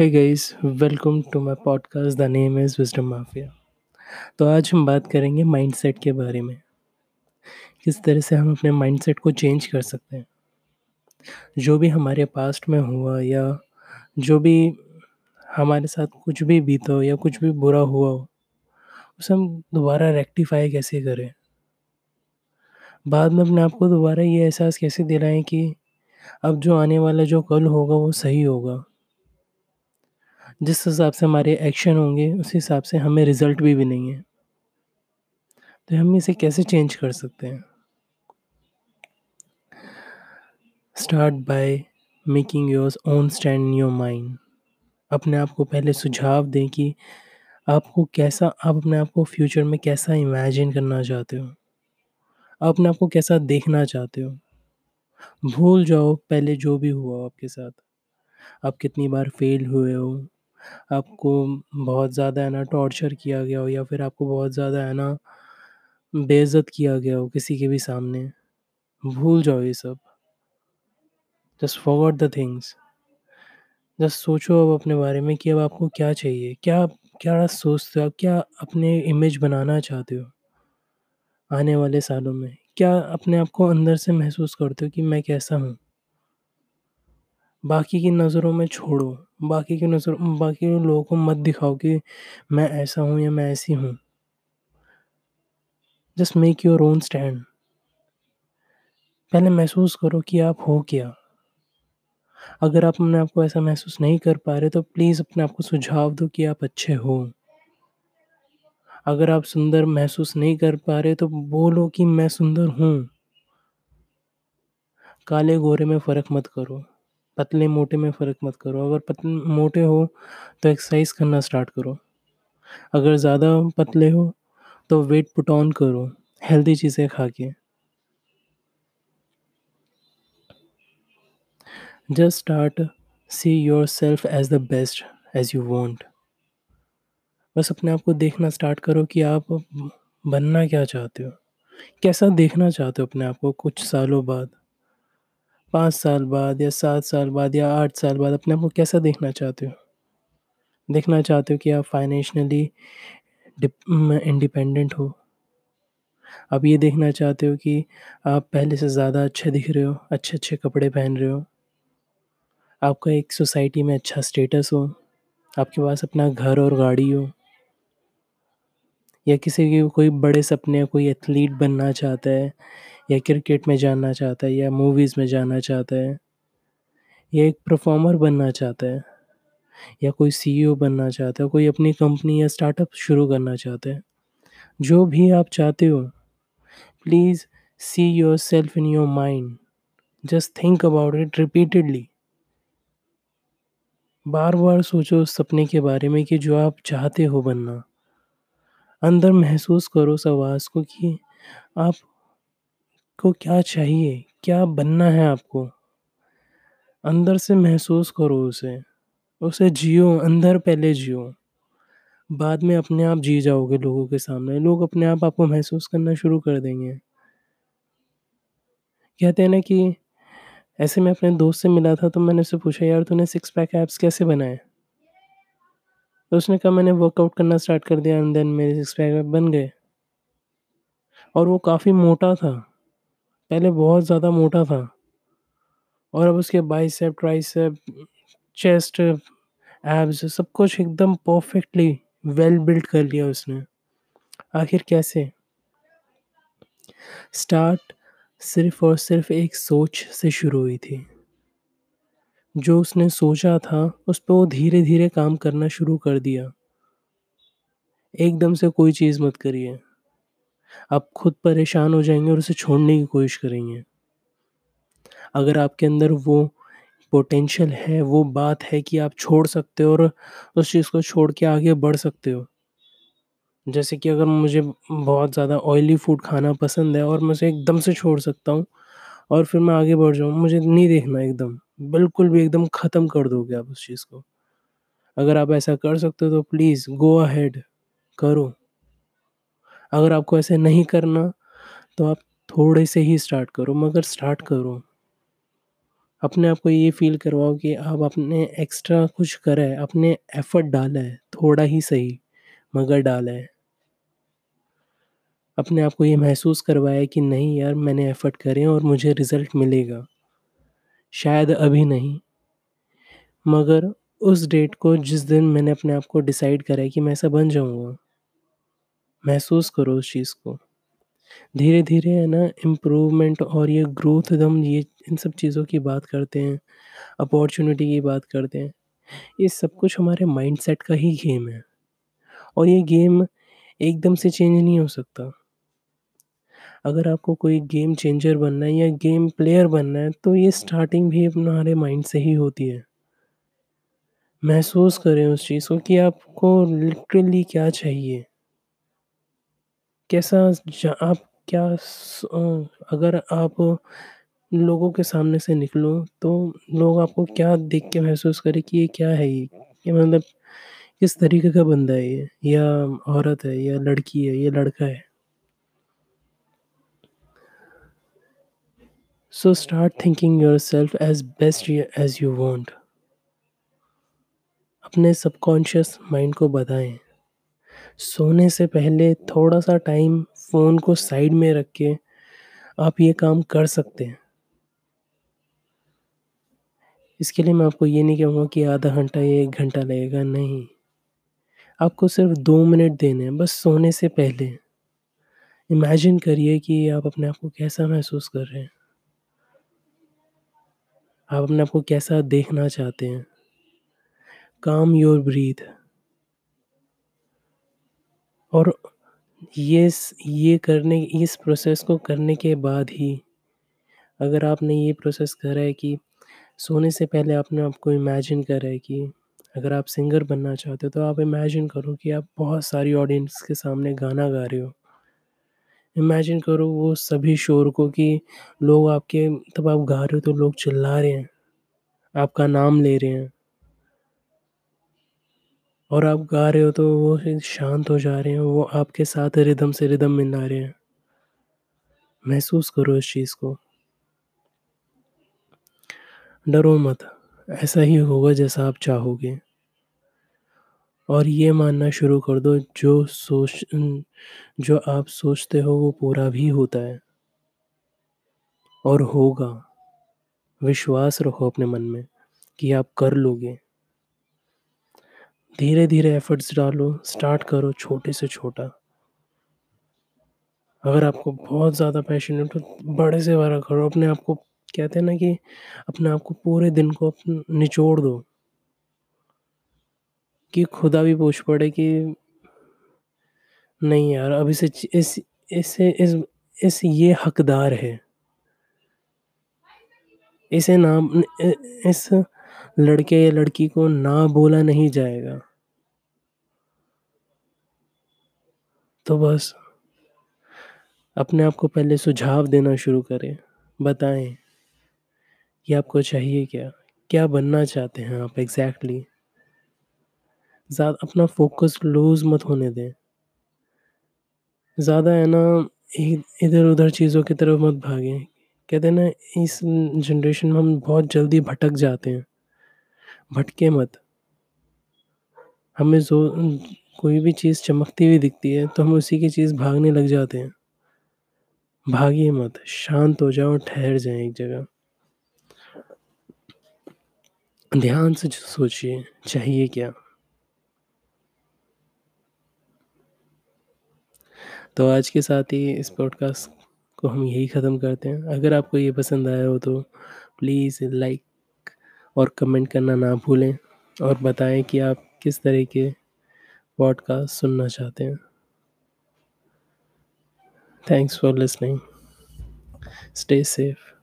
Hey guys, welcome to my podcast. The name is Wisdom Mafia. तो आज हम बात करेंगे माइंडसेट के बारे में। किस तरह से हम अपने माइंडसेट को चेंज कर सकते हैं। जो भी हमारे पास्ट में हुआ या जो भी हमारे साथ कुछ भी बीता हो या कुछ भी बुरा हुआ हो, उसे हम दोबारा रेक्टिफ़ाई कैसे करें? बाद में अपने आप को दोबारा ये एहसास कैसे दिलाएँ कि अब जो आने वाला जो कल होगा वो सही होगा। जिस हिसाब से हमारे एक्शन होंगे उस हिसाब से हमें रिज़ल्ट भी मिलेंगे। तो हम इसे कैसे चेंज कर सकते हैं? Start by making yours own stand in your mind. अपने आप को पहले सुझाव दें कि आपको कैसा आप अपने आप को फ्यूचर में कैसा इमेजिन करना चाहते हो? आप अपने आप को कैसा देखना चाहते हो? भूल जाओ पहले जो भी हुआ आपके साथ। आप कितनी बार फेल हुए हो, आपको बहुत ज़्यादा है ना टॉर्चर किया गया हो या फिर आपको बहुत ज़्यादा है ना बेइज़्ज़त किया गया हो किसी के भी सामने। भूल जाओ ये सब। Just forgot the things. Just सोचो अब अपने बारे में कि अब आपको क्या चाहिए? क्या क्या सोचते हो आप? क्या अपने इमेज बनाना चाहते हो? आने वाले सालों में? क्या अपने आप को अंदर से महसूस करते हो कि मैं कैसा हूँ? बाकी की नज़रों में छोड़ो। बाकी की नज़रों, बाकी लोगों को मत दिखाओ कि मैं ऐसा हूँ या मैं ऐसी हूँ। Just make your own stand. पहले महसूस करो कि आप हो क्या? अगर आप अपने आप को ऐसा महसूस नहीं कर पा रहे तो प्लीज़ अपने आप को सुझाव दो कि आप अच्छे हो। अगर आप सुंदर महसूस नहीं कर पा रहे तो बोलो कि मैं सुंदर हूँ। काले-गोरे में फ़र्क मत करो। पतले-मोटे में फ़र्क मत करो। अगर पत मोटे हो तो एक्सरसाइज़ करना स्टार्ट करो। अगर ज़्यादा पतले हो तो वेट पुट ऑन करो, हेल्दी चीज़ें खा के। Just start see yourself as the best as you want. बस अपने आप को देखना स्टार्ट करो कि आप बनना क्या चाहते हो? कैसा देखना चाहते हो अपने आप को कुछ सालों बाद? 5 साल बाद या 7 साल बाद या 8 साल बाद अपने आप को कैसा देखना चाहते हो? देखना चाहते हो कि आप फाइनेंशियली डिप इंडिपेंडेंट हो? आप ये देखना चाहते हो कि आप पहले से ज़्यादा अच्छे दिख रहे हो, अच्छे-अच्छे कपड़े पहन रहे हो? आपका एक सोसाइटी में अच्छा स्टेटस हो? आपके पास अपना घर और गाड़ी हो? या किसी के कोई बड़े सपने कोई एथलीट बनना चाहता है या क्रिकेट में जाना चाहता है या मूवीज़ में जाना चाहता है या एक परफॉर्मर बनना चाहता है या कोई सीईओ बनना चाहता है, कोई अपनी कंपनी या स्टार्टअप शुरू करना चाहता है। जो भी आप चाहते हो, please see your self in your mind. Just think about it repeatedly. बार-बार सोचो उस सपने के बारे में कि जो आप चाहते हो बनना। अंदर महसूस करो उस आवाज़ को कि आपको क्या चाहिए? क्या बनना है आपको? अंदर से महसूस करो उसे। उसे जियो, अंदर पहले जियो। बाद में अपने आप जी जाओगे लोगों के सामने। लोग अपने आप आपको महसूस करना शुरू कर देंगे। कहते हैं ना कि ऐसे मैं अपने दोस्त से मिला था तो मैंने उससे पूछा यार तूने सिक्स पैक एब्स कैसे बनाए? तो उसने कहा मैंने वर्कआउट करना स्टार्ट कर दिया एंड देन मेरे सिक्स पैक बन गए। और वो काफ़ी मोटा था। पहले बहुत ज़्यादा मोटा था। और अब उसके बाइसेप, ट्राइसेप, चेस्ट, एब्स सब कुछ एकदम परफेक्टली वेल बिल्ट कर लिया उसने। आखिर कैसे? स्टार्ट सिर्फ़ और सिर्फ़ एक सोच से शुरू हुई थी। जो उसने सोचा था, उस पे वो धीरे-धीरे काम करना शुरू कर दिया। एकदम से कोई चीज़ मत करिए। आप खुद परेशान हो जाएँगे और उसे छोड़ने की कोशिश करेंगे। अगर आपके अंदर वो पोटेंशियल है, वो बात है कि आप छोड़ सकते हो और उस चीज़ को छोड़ के आगे बढ़ सकते हो। जैसे कि अगर मुझे बहुत ज़्यादा ऑयली फ़ूड खाना पसंद है और मैं उसे एकदम से छोड़ सकता हूँ और फिर मैं आगे बढ़ जाऊँ, मुझे नहीं देखना एकदम, बिल्कुल भी एकदम ख़त्म कर दोगे आप उस चीज़ को। अगर आप ऐसा कर सकते हो तो प्लीज़ गो अहेड करो। अगर आपको ऐसे नहीं करना, तो आप थोड़े से ही स्टार्ट करो मगर स्टार्ट करो। अपने आप को ये फ़ील करवाओ कि आप अपने एक्स्ट्रा कुछ करा आपने एफ़र्ट डाला है, थोड़ा ही सही मगर डाला है। अपने आप को ये महसूस करवाया कि नहीं यार मैंने एफ़र्ट करे और मुझे रिज़ल्ट मिलेगा। शायद अभी नहीं मगर उस डेट को जिस दिन मैंने अपने आप को डिसाइड करा कि मैं ऐसा बन जाऊँगा। महसूस करो उस चीज़ को। धीरे-धीरे है ना इम्प्रूवमेंट और ये ग्रोथ एकदम ये इन सब चीज़ों की बात करते हैं, अपॉर्चुनिटी की बात करते हैं। ये सब कुछ हमारे माइंडसेट का ही गेम है और ये गेम एकदम से चेंज नहीं हो सकता। अगर आपको कोई गेम चेंजर बनना है या गेम प्लेयर बनना है तो ये स्टार्टिंग भी हमारे माइंड से ही होती है। महसूस करें उस चीज़ को कि आपको लिटरली क्या चाहिए। कैसा आप क्या स अगर आप लोगों के सामने से निकलो तो लोग आपको क्या देख के महसूस करें कि ये क्या है ये? ये मतलब किस तरीके का बंदा है ये? या औरत है, या लड़की है, या लड़का है? So start thinking yourself as best y as you want. अपने सबकॉन्शियस माइंड को बताएँ। सोने से पहले थोड़ा-सा टाइम फ़ोन को साइड में रख के आप ये काम कर सकते हैं। इसके लिए मैं आपको ये नहीं कहूँगा कि आधा घंटा या 1 घंटा लगेगा, नहीं। आपको सिर्फ़ 2 मिनट देने हैं बस सोने से पहले। इमेजिन करिए कि आप अपने आप को कैसा महसूस कर रहे हैं। आप अपने आप को कैसा देखना चाहते हैं। काम योर ब्रीथ। और ये ये करने इस प्रोसेस को करने के बाद ही अगर आपने ये प्रोसेस करा है कि सोने से पहले आपने आपको इमेजिन करा है कि अगर आप सिंगर बनना चाहते हो तो आप इमेजिन करो कि आप बहुत सारी ऑडियंस के सामने गाना गा रहे हो। इमेजिन करो वो सभी शोर को कि लोग आपके तब आप गा रहे हो तो लोग चिल्ला रहे हैं, आपका नाम ले रहे हैं। और आप गा रहे हो तो वो शांत हो जा रहे हैं, वो आपके साथ रिदम से रिदम मिला रहे हैं। महसूस करो इस चीज़ को। डरो मत, ऐसा ही होगा जैसा आप चाहोगे। और ये मानना शुरू कर दो जो सोच जो आप सोचते हो वो पूरा भी होता है। और होगा। विश्वास रखो अपने मन में कि आप कर लोगे। धीरे-धीरे एफ़र्ट्स डालो, स्टार्ट करो छोटे से छोटा। अगर आपको बहुत ज़्यादा पैशनेट हो, बड़े से बड़ा करो, अपने आप को कहते हैं ना कि अपने आप को पूरे दिन को निचोड़ दो। कि खुदा भी पूछ पड़े कि नहीं यार इसे च इस इसे इस इस ये हकदार है। इसे नाम इस लड़के या लड़की को ना बोला नहीं जाएगा। तो बस अपने आप को पहले सुझाव देना शुरू करें, बताएँ कि आपको चाहिए क्या? क्या बनना चाहते हैं आप एग्ज़ैक्टली? ज़्यादा अपना फ़ोकस लूज़ मत होने दें। ज़्यादा है ना इधर-उधर चीज़ों की तरफ़ मत भागें। कहते हैं ना इस जनरेशन में हम बहुत जल्दी भटक जाते हैं। भटके मत। हमें जो कोई भी चीज़ चमकती हुई दिखती है तो हम उसी की चीज़ भागने लग जाते हैं। भागिए मत, शांत हो जाओ ठहर जाए एक जगह। ध्यान से सोचिए, चाहिए क्या? तो आज के साथ ही इस पॉडकास्ट को हम यही ख़त्म करते हैं। अगर आपको ये पसंद आया हो तो प्लीज़ लाइक और कमेंट करना ना भूलें और बताएँ कि आप किस तरह के पॉडकास्ट सुनना चाहते हैं। Thanks for listening. Stay safe.